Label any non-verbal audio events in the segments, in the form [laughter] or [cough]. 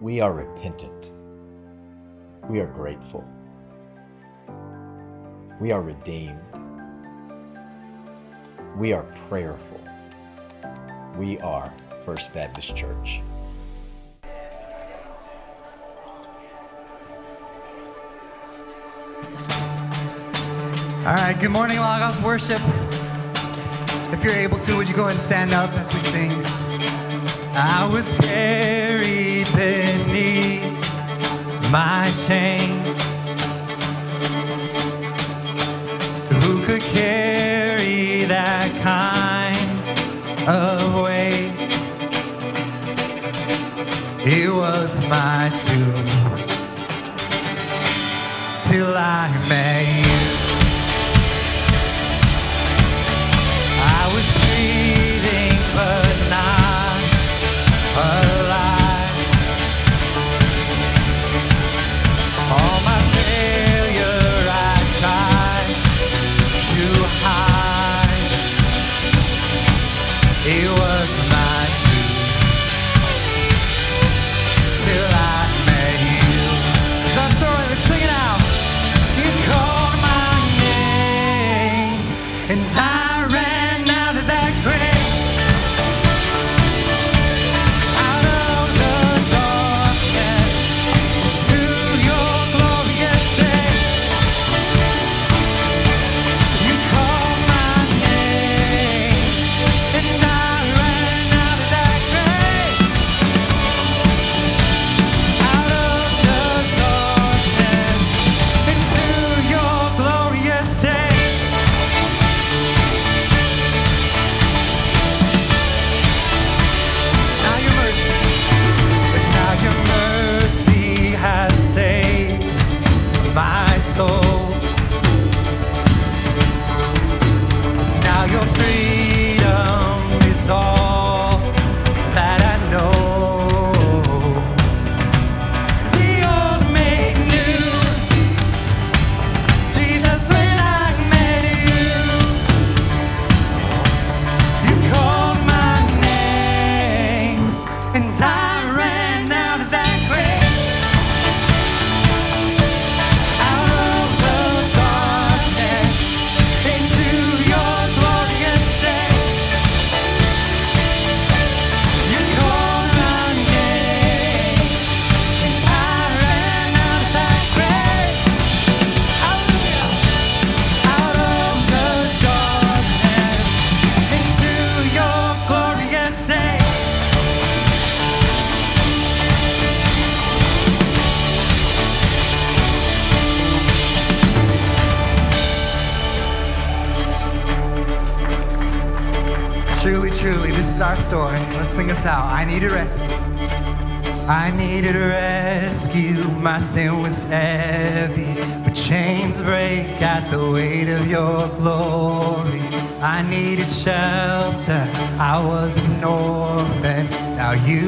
we are repentant. We are grateful. We are redeemed. We are prayerful. We are First Baptist Church. All right, good morning, LOGOS Worship. If you're able to, would you go ahead and stand up as we sing? I was buried there need my shame. Who could carry that kind of weight? It was my tomb till I met you. I was breathing, but not. Alive.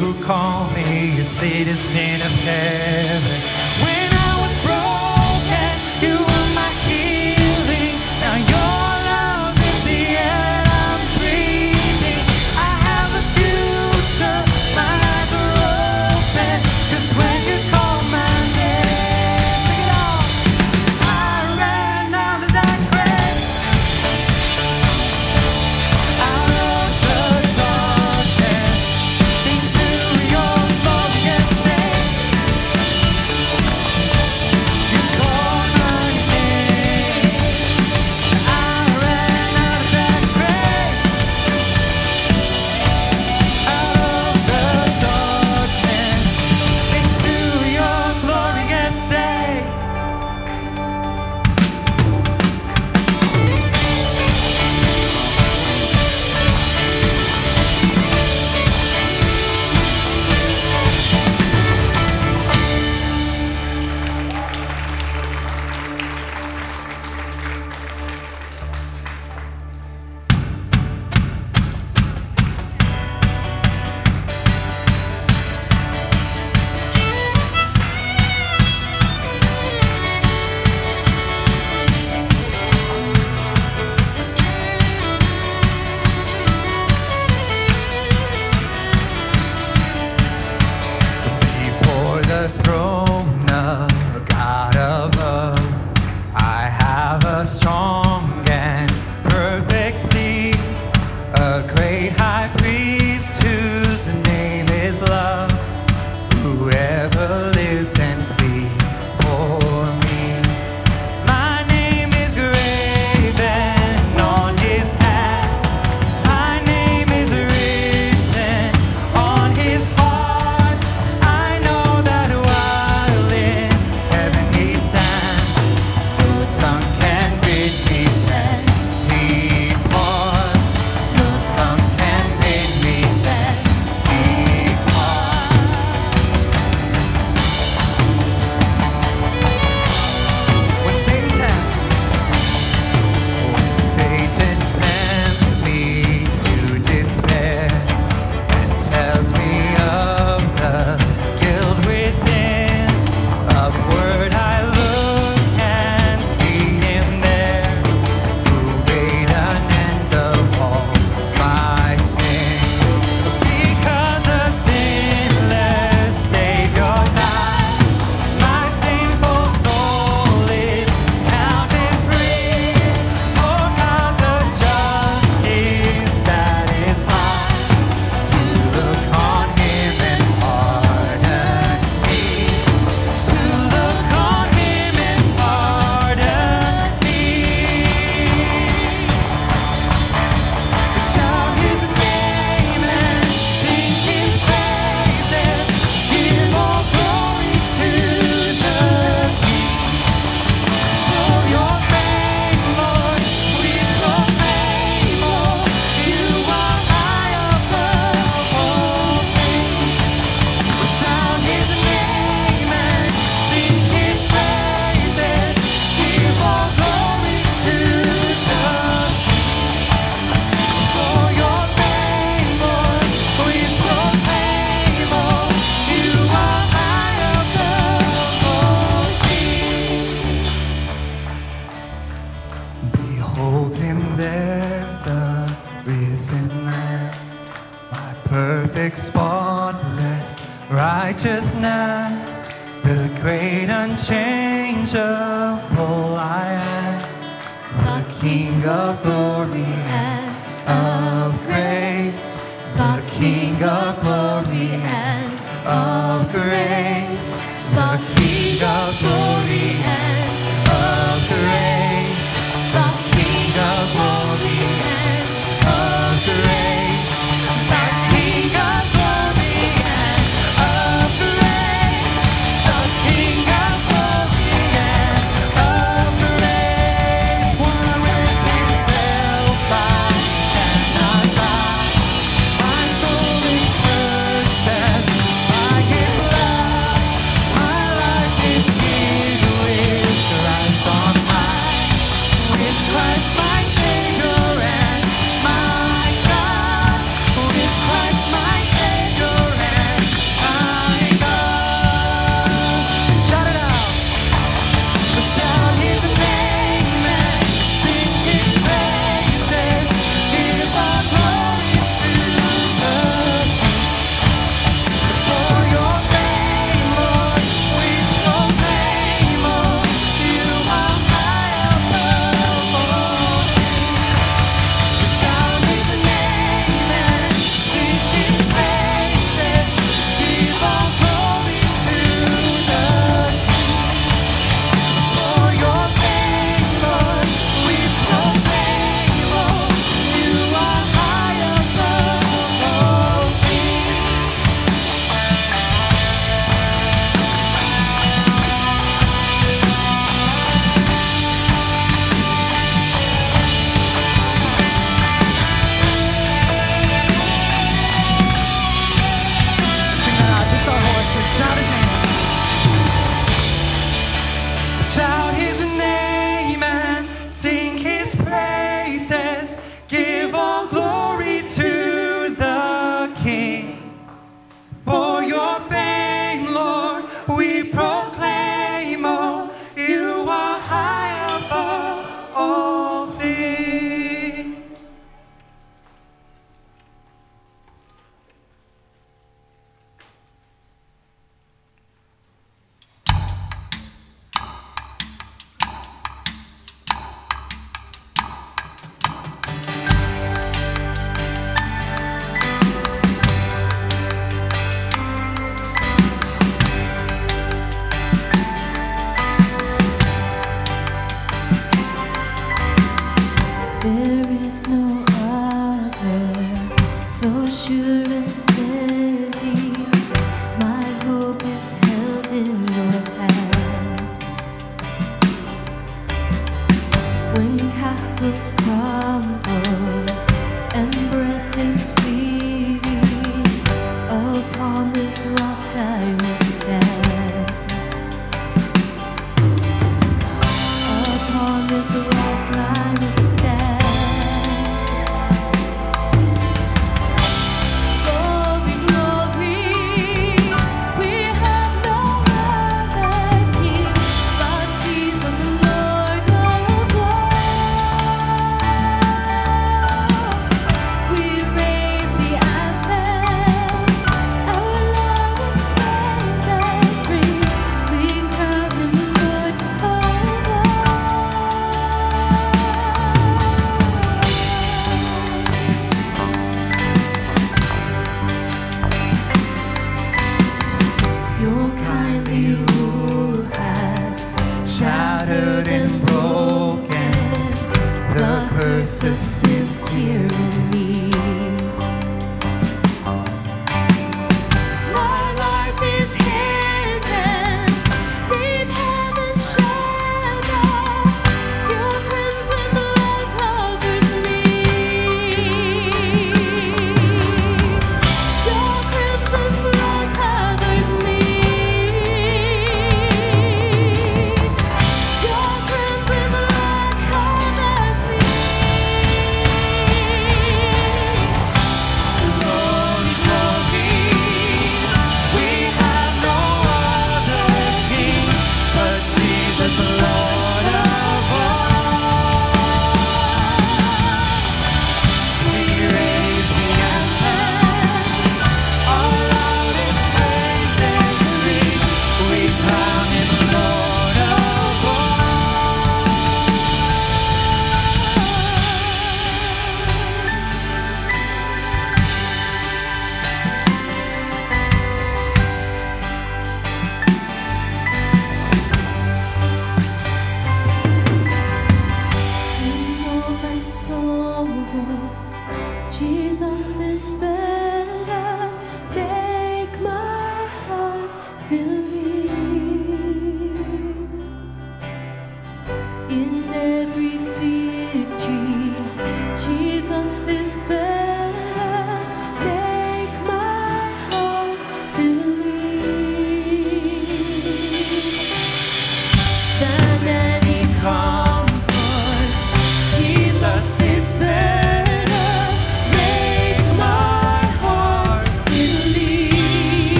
You call me a citizen of heaven. love. sure and steady. My hope is held in your hand. When castles crumble and breath is.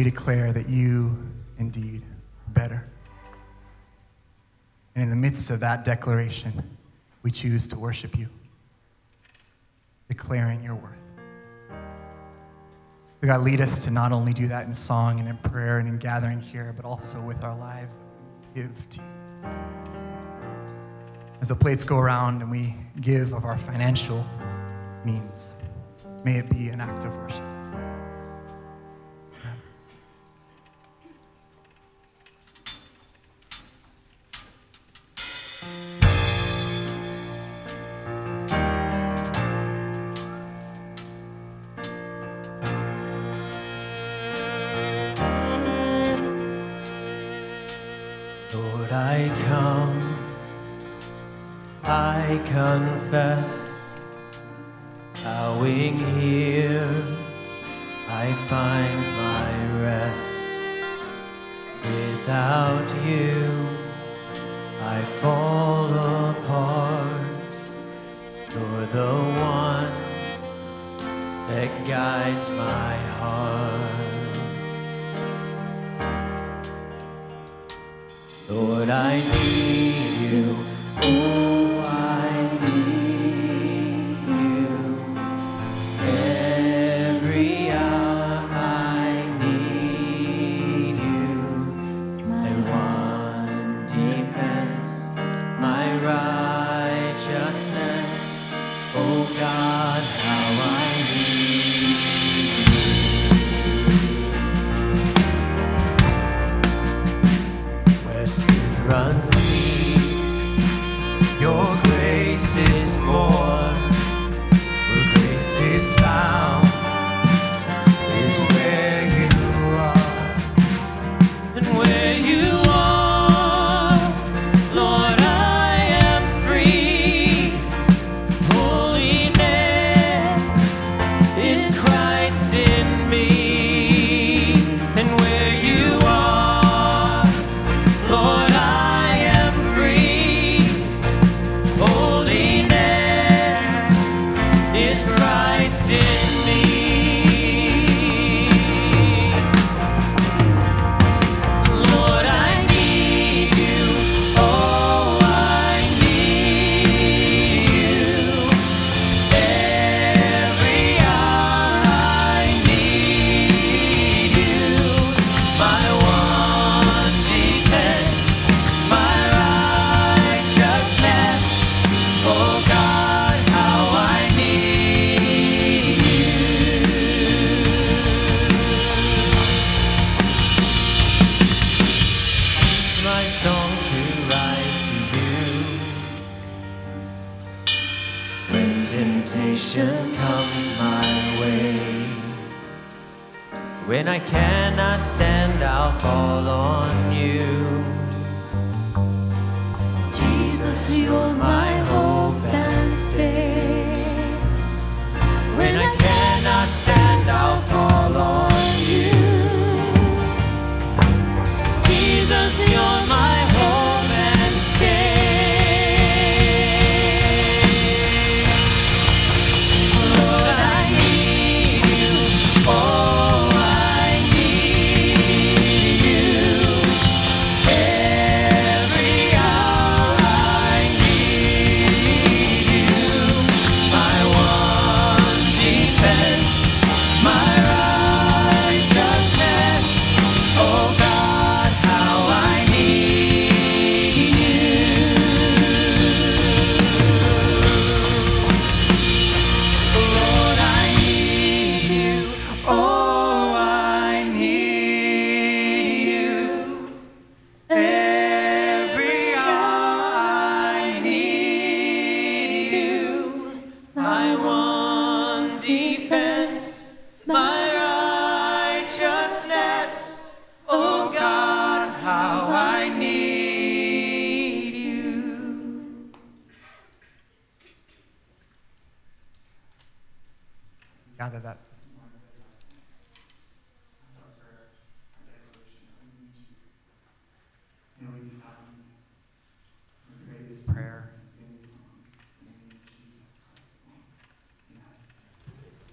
we declare that you indeed are better. And in the midst of that declaration, we choose to worship you, declaring your worth. So God, lead us to not only do that in song and in prayer and in gathering here, but also with our lives that we give to you. As the plates go around and we give of our financial means, may it be an act of worship. confess.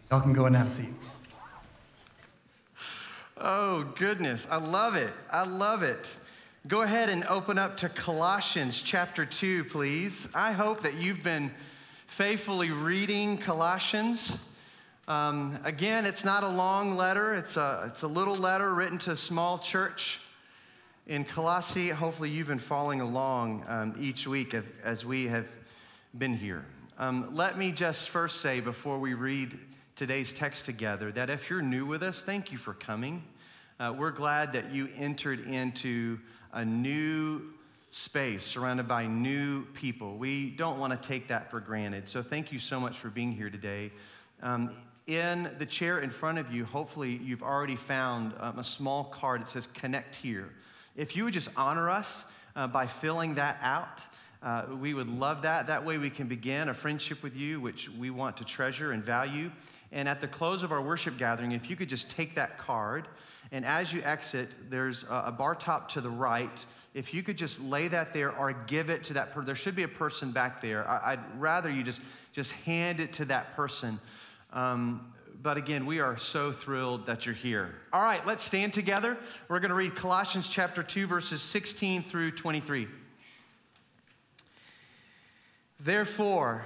Y'all can go and have a seat. Oh, goodness. I love it. I love it. Go ahead and open up to Colossians chapter 2, please. I hope that you've been faithfully reading Colossians. Um, again, it's not a long letter, it's a, it's a little letter written to a small church in Colossae. Hopefully, you've been following along um, each week as, we have been here. Um, let me just first say before we read today's text together that if you're new with us, thank you for coming. Uh, we're glad that you entered into a new space surrounded by new people. We don't want to take that for granted. So, thank you so much for being here today. Um, in the chair in front of you, hopefully, you've already found um, a small card that says Connect Here. If you would just honor us uh, by filling that out, uh, we would love that. That way, we can begin a friendship with you, which we want to treasure and value. And at the close of our worship gathering, if you could just take that card, and as you exit, there's a bar top to the right. If you could just lay that there or give it to that person, there should be a person back there. I, would rather you just, just hand it to that person um, but again, we are so thrilled that you're here. All right, let's stand together. We're going to read Colossians chapter 2, verses 16 through 23. Therefore,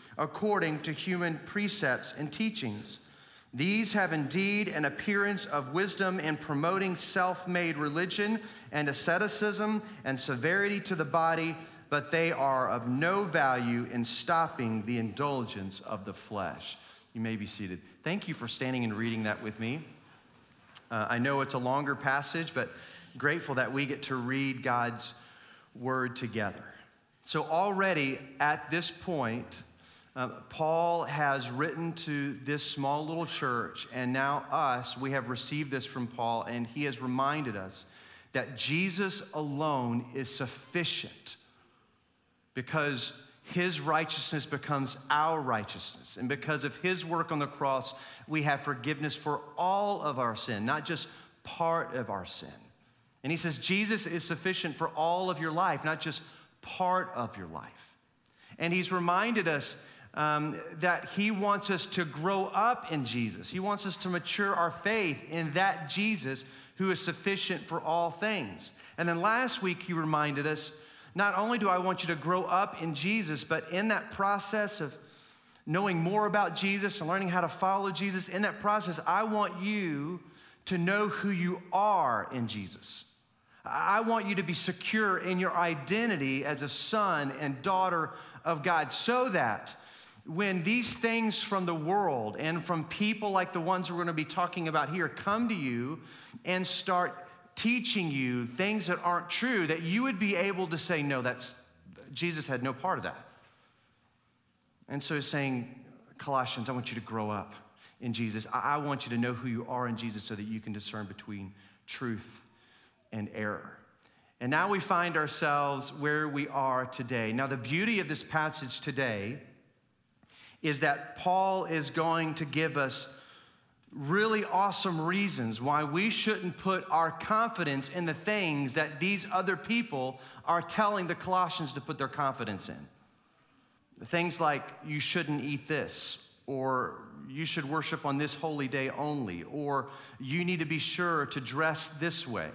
according to human precepts and teachings. These have indeed an appearance of wisdom in promoting self made religion and asceticism and severity to the body but they are of no value in stopping the indulgence of the flesh. You may be seated. Thank you for standing and reading that with me. Uh, I know it's a longer passage, but grateful that we get to read God's word together. So, already at this point, uh, Paul has written to this small little church, and now us, we have received this from Paul, and he has reminded us that Jesus alone is sufficient because his righteousness becomes our righteousness. And because of his work on the cross, we have forgiveness for all of our sin, not just part of our sin. And he says Jesus is sufficient for all of your life, not just part of your life. And he's reminded us um, that he wants us to grow up in Jesus. He wants us to mature our faith in that Jesus who is sufficient for all things. And then last week, he reminded us not only do I want you to grow up in Jesus, but in that process of knowing more about Jesus and learning how to follow Jesus, in that process, I want you to know who you are in Jesus. I want you to be secure in your identity as a son and daughter of God so that when these things from the world and from people like the ones we're going to be talking about here come to you and start teaching you things that aren't true, that you would be able to say, no, that's, Jesus had no part of that. And so he's saying, Colossians, I want you to grow up in Jesus. I, I want you to know who you are in Jesus so that you can discern between truth and error. And now we find ourselves where we are today. Now, the beauty of this passage today is that Paul is going to give us really awesome reasons why we shouldn't put our confidence in the things that these other people are telling the Colossians to put their confidence in. Things like, you shouldn't eat this, or you should worship on this holy day only, or you need to be sure to dress this way.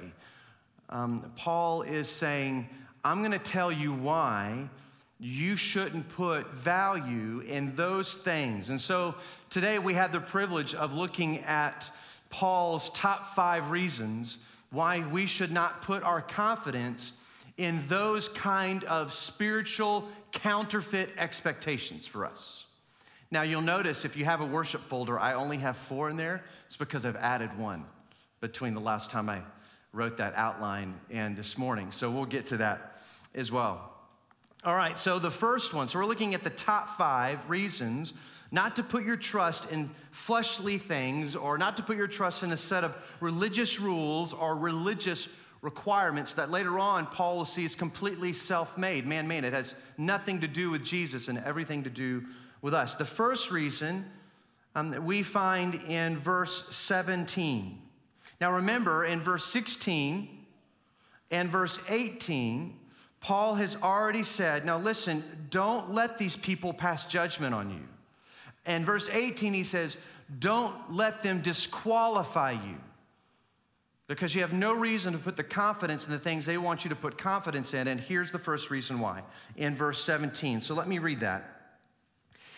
Um, Paul is saying, I'm going to tell you why you shouldn't put value in those things. And so today we have the privilege of looking at Paul's top five reasons why we should not put our confidence in those kind of spiritual counterfeit expectations for us. Now, you'll notice if you have a worship folder, I only have four in there. It's because I've added one between the last time I wrote that outline and this morning. So we'll get to that as well. All right, so the first one, so we're looking at the top five reasons not to put your trust in fleshly things or not to put your trust in a set of religious rules or religious requirements that later on Paul will see is completely self made, man made. It has nothing to do with Jesus and everything to do with us. The first reason um, that we find in verse 17. Now remember, in verse 16 and verse 18, Paul has already said, now listen, don't let these people pass judgment on you. And verse 18, he says, don't let them disqualify you because you have no reason to put the confidence in the things they want you to put confidence in. And here's the first reason why in verse 17. So let me read that.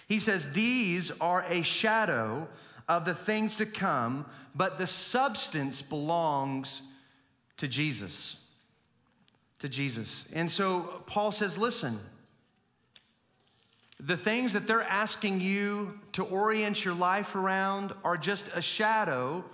He says, These are a shadow of the things to come, but the substance belongs to Jesus. To Jesus. And so Paul says, listen, the things that they're asking you to orient your life around are just a shadow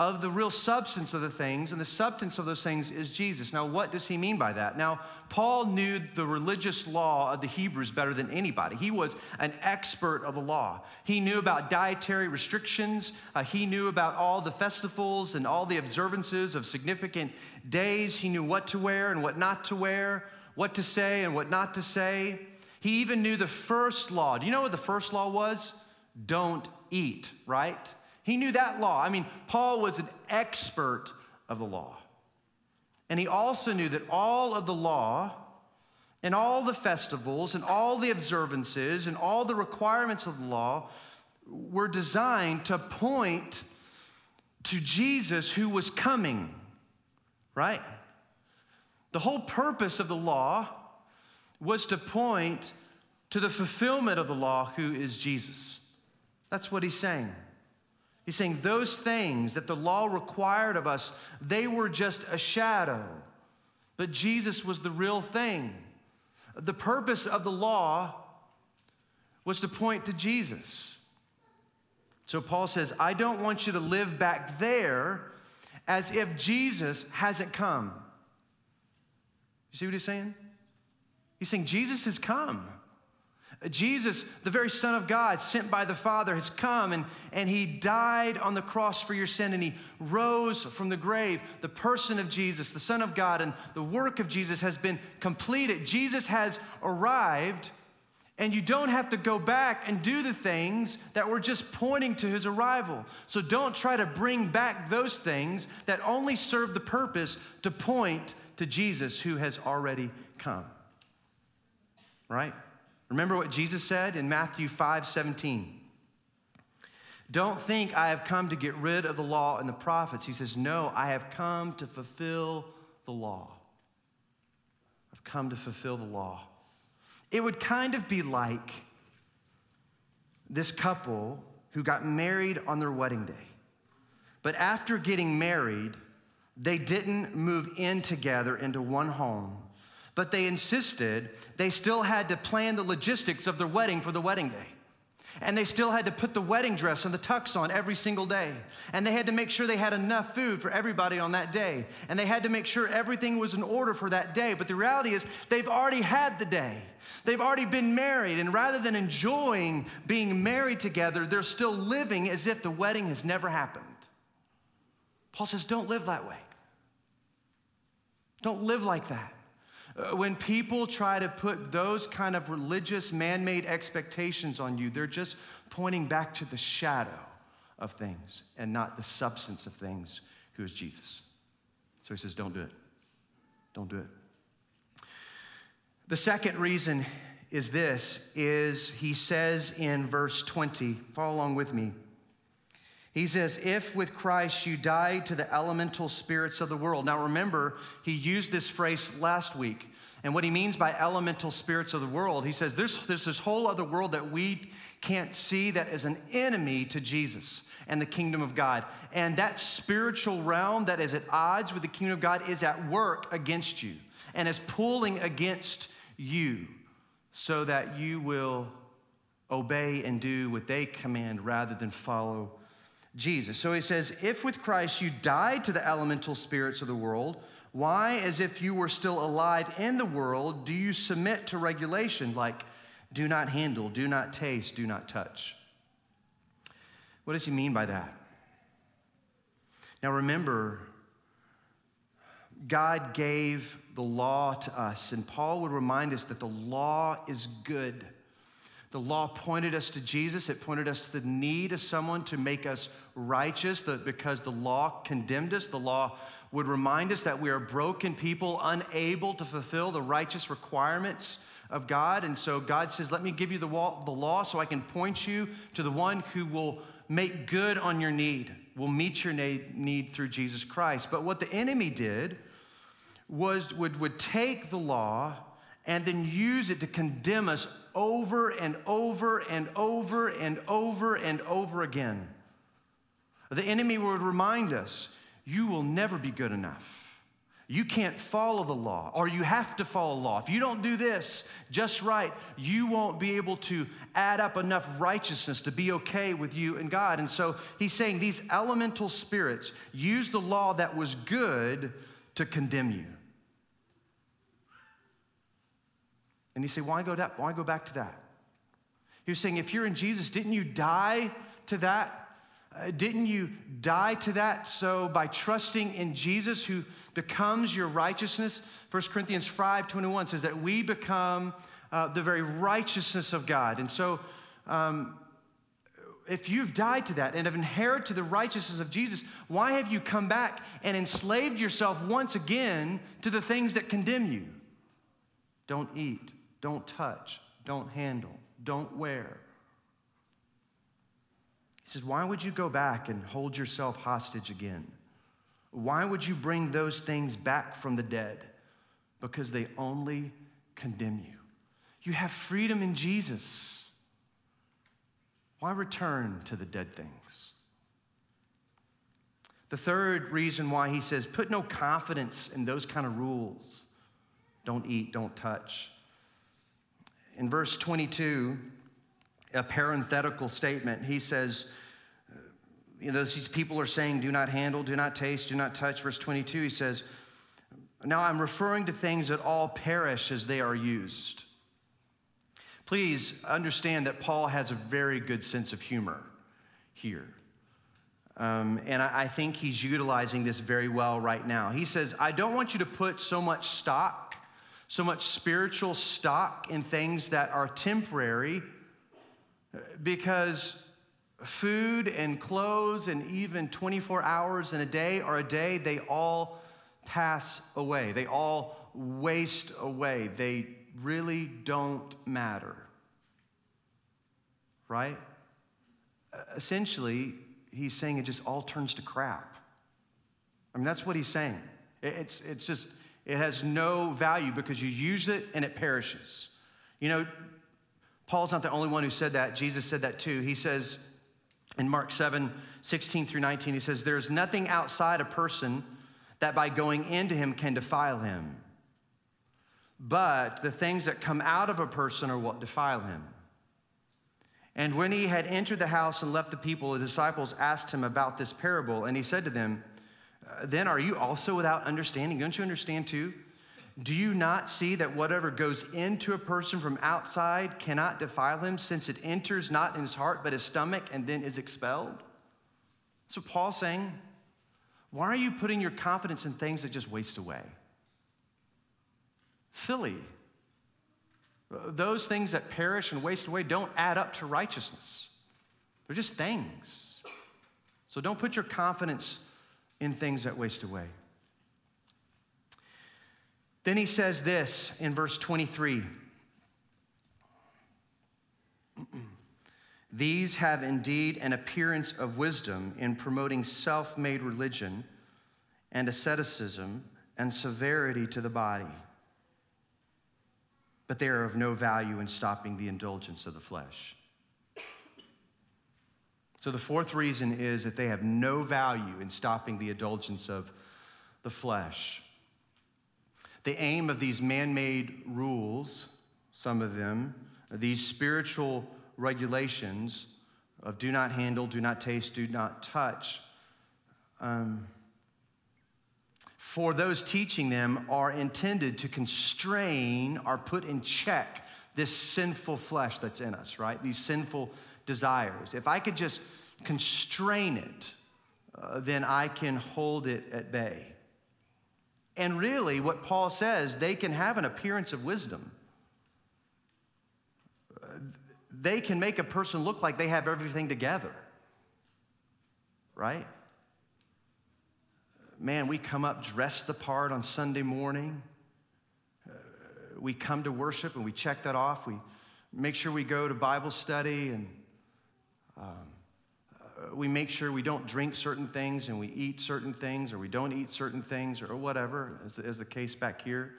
of the real substance of the things, and the substance of those things is Jesus. Now, what does he mean by that? Now, Paul knew the religious law of the Hebrews better than anybody. He was an expert of the law. He knew about dietary restrictions, uh, he knew about all the festivals and all the observances of significant days. He knew what to wear and what not to wear, what to say and what not to say. He even knew the first law. Do you know what the first law was? Don't eat, right? He knew that law. I mean, Paul was an expert of the law. And he also knew that all of the law and all the festivals and all the observances and all the requirements of the law were designed to point to Jesus who was coming, right? The whole purpose of the law was to point to the fulfillment of the law, who is Jesus. That's what he's saying. He's saying those things that the law required of us, they were just a shadow. But Jesus was the real thing. The purpose of the law was to point to Jesus. So Paul says, I don't want you to live back there as if Jesus hasn't come. You see what he's saying? He's saying Jesus has come. Jesus, the very Son of God, sent by the Father, has come and, and he died on the cross for your sin and he rose from the grave. The person of Jesus, the Son of God, and the work of Jesus has been completed. Jesus has arrived, and you don't have to go back and do the things that were just pointing to his arrival. So don't try to bring back those things that only serve the purpose to point to Jesus who has already come. Right? Remember what Jesus said in Matthew 5 17. Don't think I have come to get rid of the law and the prophets. He says, No, I have come to fulfill the law. I've come to fulfill the law. It would kind of be like this couple who got married on their wedding day. But after getting married, they didn't move in together into one home but they insisted they still had to plan the logistics of their wedding for the wedding day. And they still had to put the wedding dress and the tux on every single day. And they had to make sure they had enough food for everybody on that day. And they had to make sure everything was in order for that day. But the reality is, they've already had the day. They've already been married. And rather than enjoying being married together, they're still living as if the wedding has never happened. Paul says, don't live that way. Don't live like that. Uh, when people try to put those kind of religious man made expectations on you, they're just pointing back to the shadow of things and not the substance of things, who is Jesus. So he says, Don't do it. Don't do it. The second reason is this is he says in verse 20 follow along with me he says, If with Christ you died to the elemental spirits of the world. Now remember, he used this phrase last week. And what he means by elemental spirits of the world, he says, there's, there's this whole other world that we can't see that is an enemy to Jesus and the kingdom of God. And that spiritual realm that is at odds with the kingdom of God is at work against you and is pulling against you so that you will obey and do what they command rather than follow Jesus. So he says, If with Christ you died to the elemental spirits of the world, why, as if you were still alive in the world, do you submit to regulation like do not handle, do not taste, do not touch? What does he mean by that? Now remember, God gave the law to us, and Paul would remind us that the law is good. The law pointed us to Jesus. It pointed us to the need of someone to make us righteous because the law condemned us. The law would remind us that we are broken people, unable to fulfill the righteous requirements of God. And so God says, Let me give you the law so I can point you to the one who will make good on your need, will meet your need through Jesus Christ. But what the enemy did was would, would take the law and then use it to condemn us over and over and over and over and over again. The enemy would remind us you will never be good enough. You can't follow the law, or you have to follow the law. If you don't do this just right, you won't be able to add up enough righteousness to be okay with you and God. And so he's saying these elemental spirits use the law that was good to condemn you. And you say, why go, that, why go back to that? Was saying, if you're in Jesus, didn't you die to that? Uh, didn't you die to that? So by trusting in Jesus, who becomes your righteousness, 1 Corinthians 5 21 says that we become uh, the very righteousness of God. And so um, if you've died to that and have inherited the righteousness of Jesus, why have you come back and enslaved yourself once again to the things that condemn you? Don't eat, don't touch, don't handle, don't wear. He says, Why would you go back and hold yourself hostage again? Why would you bring those things back from the dead? Because they only condemn you. You have freedom in Jesus. Why return to the dead things? The third reason why he says, put no confidence in those kind of rules. Don't eat, don't touch. In verse 22, a parenthetical statement, he says, you know, these people are saying, do not handle, do not taste, do not touch. Verse 22, he says, Now I'm referring to things that all perish as they are used. Please understand that Paul has a very good sense of humor here. Um, and I, I think he's utilizing this very well right now. He says, I don't want you to put so much stock, so much spiritual stock in things that are temporary because food and clothes and even 24 hours in a day or a day, they all pass away. They all waste away. They really don't matter. Right? Essentially, he's saying it just all turns to crap. I mean, that's what he's saying. It's, it's just, it has no value because you use it and it perishes. You know, Paul's not the only one who said that. Jesus said that too. He says, in Mark 7 16 through 19, he says, There's nothing outside a person that by going into him can defile him. But the things that come out of a person are what defile him. And when he had entered the house and left the people, the disciples asked him about this parable. And he said to them, Then are you also without understanding? Don't you understand too? Do you not see that whatever goes into a person from outside cannot defile him, since it enters not in his heart, but his stomach, and then is expelled? So Paul's saying, why are you putting your confidence in things that just waste away? Silly. Those things that perish and waste away don't add up to righteousness. They're just things. So don't put your confidence in things that waste away. Then he says this in verse 23 [clears throat] These have indeed an appearance of wisdom in promoting self made religion and asceticism and severity to the body, but they are of no value in stopping the indulgence of the flesh. So, the fourth reason is that they have no value in stopping the indulgence of the flesh. The aim of these man made rules, some of them, these spiritual regulations of do not handle, do not taste, do not touch, um, for those teaching them are intended to constrain or put in check this sinful flesh that's in us, right? These sinful desires. If I could just constrain it, uh, then I can hold it at bay. And really, what Paul says, they can have an appearance of wisdom. They can make a person look like they have everything together, right? Man, we come up dressed the part on Sunday morning. Uh, we come to worship and we check that off. We make sure we go to Bible study and um, we make sure we don't drink certain things and we eat certain things or we don't eat certain things or whatever, as the, as the case back here.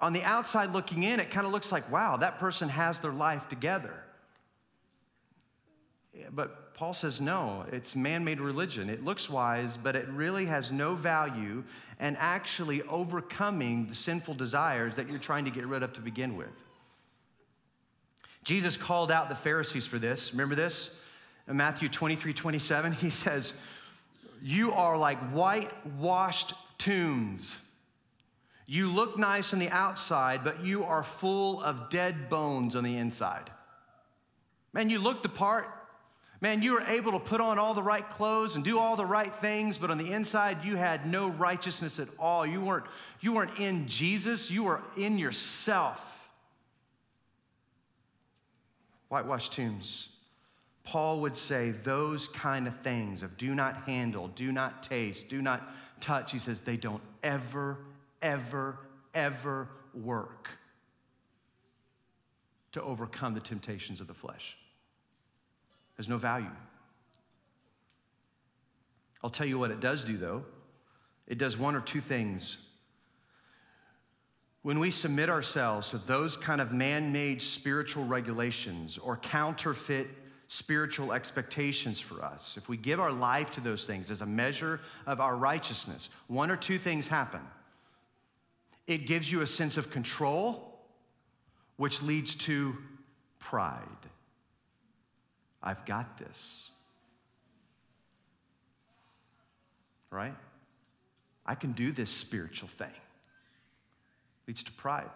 on the outside looking in, it kind of looks like, wow, that person has their life together. But Paul says, no, it's man made religion. It looks wise, but it really has no value and actually overcoming the sinful desires that you're trying to get rid of to begin with. Jesus called out the Pharisees for this. Remember this? In Matthew 23 27, he says, You are like whitewashed tombs. You look nice on the outside, but you are full of dead bones on the inside. Man, you look the part. Man, you were able to put on all the right clothes and do all the right things, but on the inside, you had no righteousness at all. You weren't, you weren't in Jesus, you were in yourself. Whitewashed tombs. Paul would say those kind of things of do not handle, do not taste, do not touch. He says they don't ever, ever, ever work to overcome the temptations of the flesh. There's no value. I'll tell you what it does do, though. It does one or two things. When we submit ourselves to those kind of man made spiritual regulations or counterfeit spiritual expectations for us, if we give our life to those things as a measure of our righteousness, one or two things happen. It gives you a sense of control, which leads to pride. I've got this. Right? I can do this spiritual thing. Leads to pride.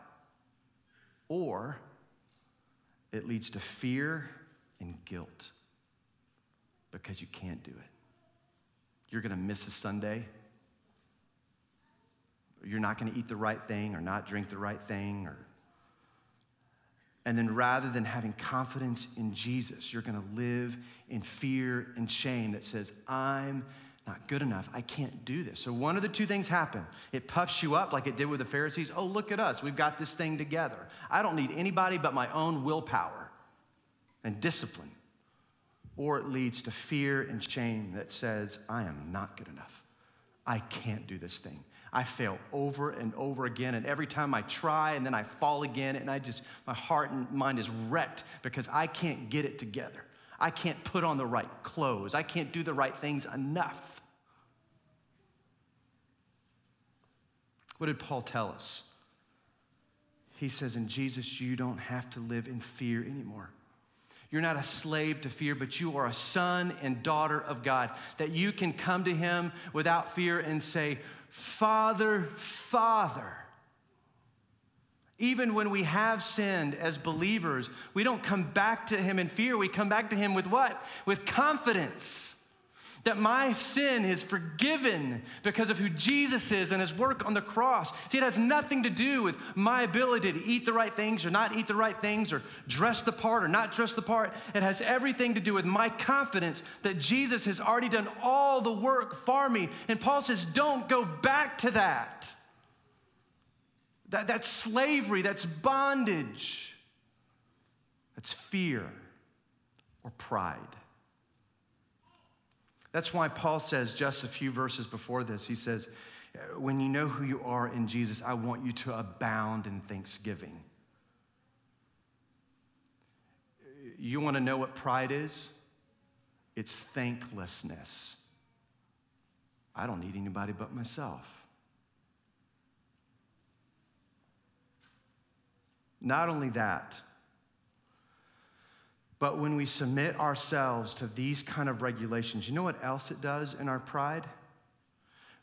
Or it leads to fear and guilt because you can't do it. You're going to miss a Sunday. You're not going to eat the right thing or not drink the right thing or and then rather than having confidence in Jesus, you're going to live in fear and shame that says, I'm not good enough. I can't do this. So one of the two things happen. It puffs you up like it did with the Pharisees. Oh, look at us. We've got this thing together. I don't need anybody but my own willpower and discipline. Or it leads to fear and shame that says, I am not good enough. I can't do this thing. I fail over and over again. And every time I try and then I fall again, and I just, my heart and mind is wrecked because I can't get it together. I can't put on the right clothes. I can't do the right things enough. What did Paul tell us? He says, In Jesus, you don't have to live in fear anymore. You're not a slave to fear, but you are a son and daughter of God. That you can come to Him without fear and say, Father, Father. Even when we have sinned as believers, we don't come back to Him in fear. We come back to Him with what? With confidence that my sin is forgiven because of who Jesus is and his work on the cross. See, it has nothing to do with my ability to eat the right things or not eat the right things or dress the part or not dress the part. It has everything to do with my confidence that Jesus has already done all the work for me. And Paul says, don't go back to that. that that's slavery, that's bondage, that's fear or pride. That's why Paul says, just a few verses before this, he says, When you know who you are in Jesus, I want you to abound in thanksgiving. You want to know what pride is? It's thanklessness. I don't need anybody but myself. Not only that, but when we submit ourselves to these kind of regulations, you know what else it does in our pride?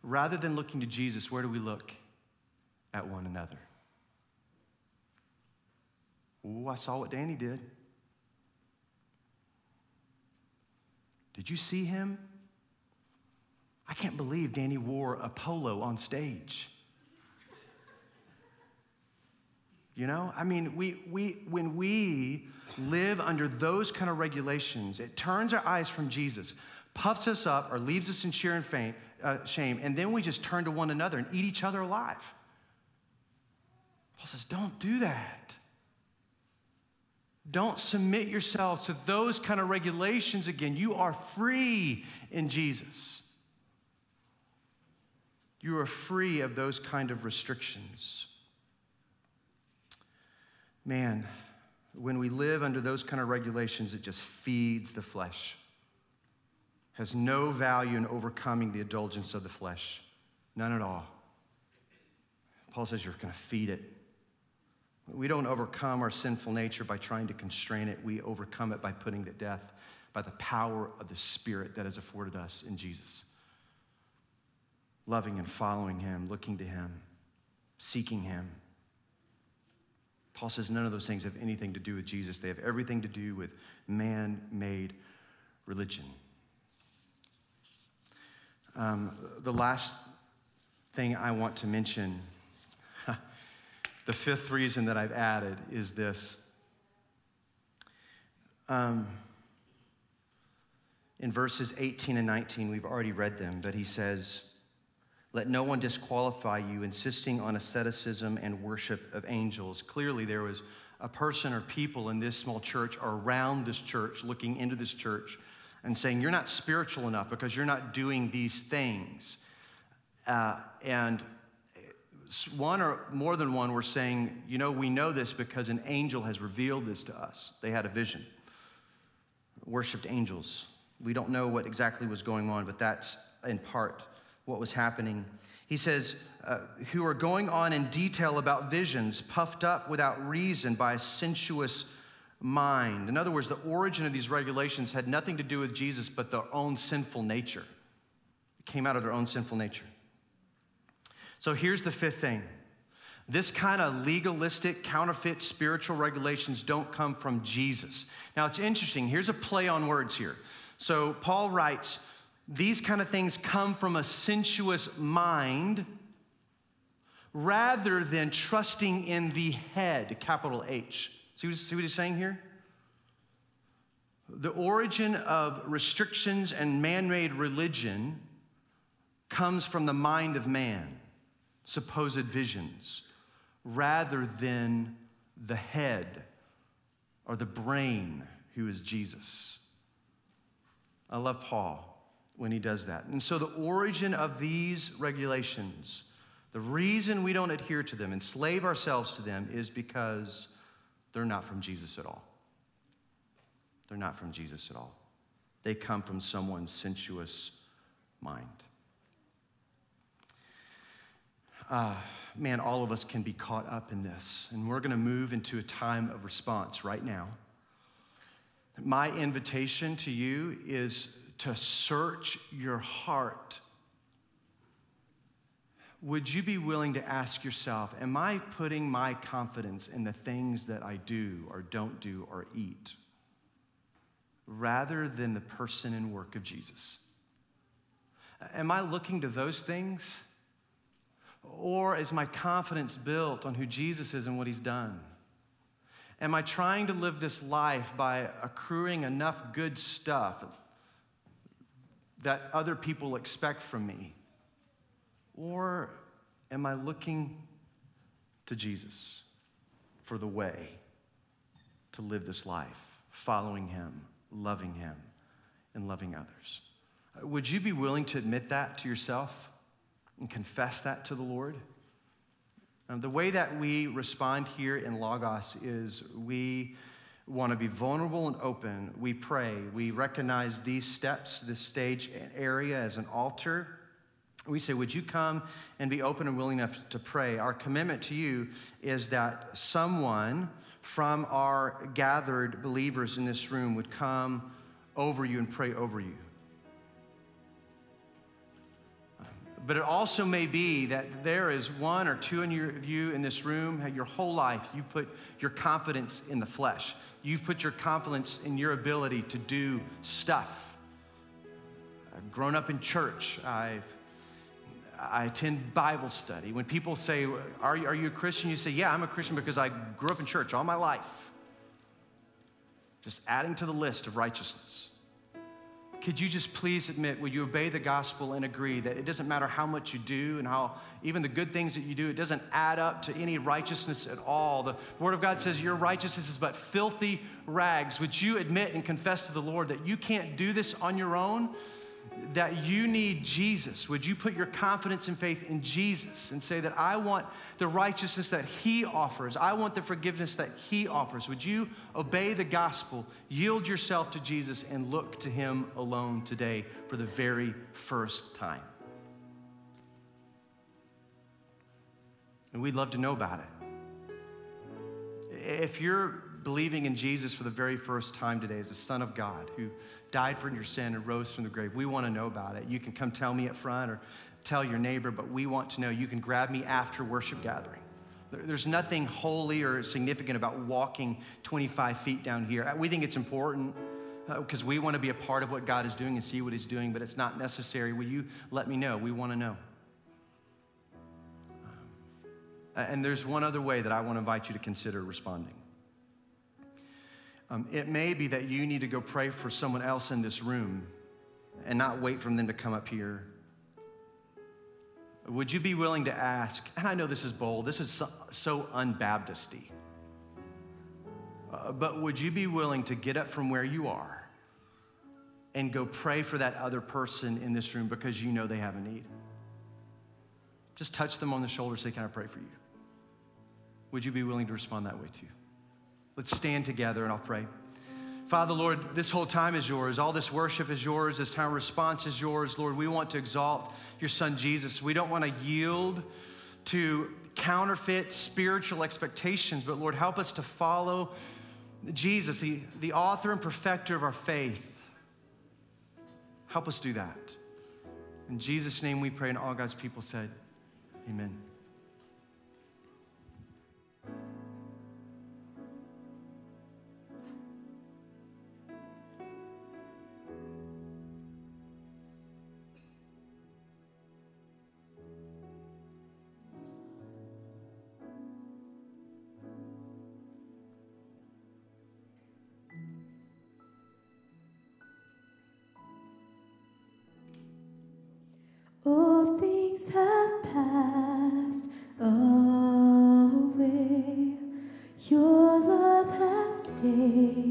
Rather than looking to Jesus, where do we look? At one another. Oh, I saw what Danny did. Did you see him? I can't believe Danny wore a polo on stage. You know, I mean, we, we, when we live under those kind of regulations, it turns our eyes from Jesus, puffs us up, or leaves us in sheer and faint, uh, shame, and then we just turn to one another and eat each other alive. Paul says, don't do that. Don't submit yourselves to those kind of regulations again. You are free in Jesus. You are free of those kind of restrictions. man, when we live under those kind of regulations, it just feeds the flesh. Has no value in overcoming the indulgence of the flesh. None at all. Paul says you're going to feed it. We don't overcome our sinful nature by trying to constrain it. We overcome it by putting to death by the power of the Spirit that has afforded us in Jesus. Loving and following Him, looking to Him, seeking Him. Paul says none of those things have anything to do with Jesus, they have everything to do with man made religion. Um, the last thing I want to mention, [laughs] the fifth reason that I've added is this. Um, in verses 18 and 19, we've already read them, but he says, Let no one disqualify you, insisting on asceticism and worship of angels. Clearly, there was a person or people in this small church or around this church looking into this church and saying, You're not spiritual enough because you're not doing these things. Uh, and one or more than one were saying, You know, we know this because an angel has revealed this to us. They had a vision, worshiped angels. We don't know what exactly was going on, but that's in part what was happening. He says, uh, who are going on in detail about visions, puffed up without reason by a sensuous mind. In other words, the origin of these regulations had nothing to do with Jesus, but their own sinful nature. It came out of their own sinful nature. So here's the fifth thing this kind of legalistic, counterfeit spiritual regulations don't come from Jesus. Now, it's interesting. Here's a play on words here. So Paul writes, these kind of things come from a sensuous mind rather than trusting in the head, capital H. See what, see what he's saying here? The origin of restrictions and man made religion comes from the mind of man, supposed visions, rather than the head or the brain who is Jesus. I love Paul when he does that. And so, the origin of these regulations, the reason we don't adhere to them, enslave ourselves to them, is because they're not from Jesus at all. They're not from Jesus at all. They come from someone's sensuous mind. Uh, man, all of us can be caught up in this. And we're going to move into a time of response right now. My invitation to you is to search your heart. Would you be willing to ask yourself, Am I putting my confidence in the things that I do or don't do or eat rather than the person and work of Jesus? Am I looking to those things? Or is my confidence built on who Jesus is and what he's done? Am I trying to live this life by accruing enough good stuff that other people expect from me? Or am I looking to Jesus for the way to live this life, following him, loving him, and loving others? Would you be willing to admit that to yourself and confess that to the Lord? The way that we respond here in Logos is we want to be vulnerable and open. We pray. We recognize these steps, this stage area as an altar. We say, Would you come and be open and willing enough to pray? Our commitment to you is that someone from our gathered believers in this room would come over you and pray over you. But it also may be that there is one or two of you in this room, your whole life, you've put your confidence in the flesh. You've put your confidence in your ability to do stuff. I've grown up in church. I've, I attend Bible study. When people say, are you, are you a Christian? You say, Yeah, I'm a Christian because I grew up in church all my life. Just adding to the list of righteousness could you just please admit, would you obey the gospel and agree that it doesn't matter how much you do and how even the good things that you do, it doesn't add up to any righteousness at all? The Word of God says your righteousness is but filthy rags. Would you admit and confess to the Lord that you can't do this on your own? That you need Jesus, would you put your confidence and faith in Jesus and say that I want the righteousness that He offers? I want the forgiveness that He offers. Would you obey the gospel, yield yourself to Jesus, and look to Him alone today for the very first time? And we'd love to know about it. If you're believing in Jesus for the very first time today as the Son of God who died for your sin and rose from the grave. We want to know about it. You can come tell me up front or tell your neighbor, but we want to know. You can grab me after worship gathering. There's nothing holy or significant about walking 25 feet down here. We think it's important because uh, we want to be a part of what God is doing and see what He's doing, but it's not necessary. Will you let me know? We want to know. Um, and there's one other way that I want to invite you to consider responding. Um, it may be that you need to go pray for someone else in this room and not wait for them to come up here. Would you be willing to ask? And I know this is bold, this is so, so unbaptisty. Uh, but would you be willing to get up from where you are and go pray for that other person in this room because you know they have a need? Just touch them on the shoulder, say, Can I pray for you? Would you be willing to respond that way too? Let's stand together and I'll pray. Father, Lord, this whole time is yours. All this worship is yours. This time response is yours. Lord, we want to exalt your son Jesus. We don't want to yield to counterfeit spiritual expectations, but Lord, help us to follow Jesus, the, the author and perfecter of our faith. Help us do that. In Jesus' name we pray, and all God's people said, Amen. Things have passed away. Your love has stayed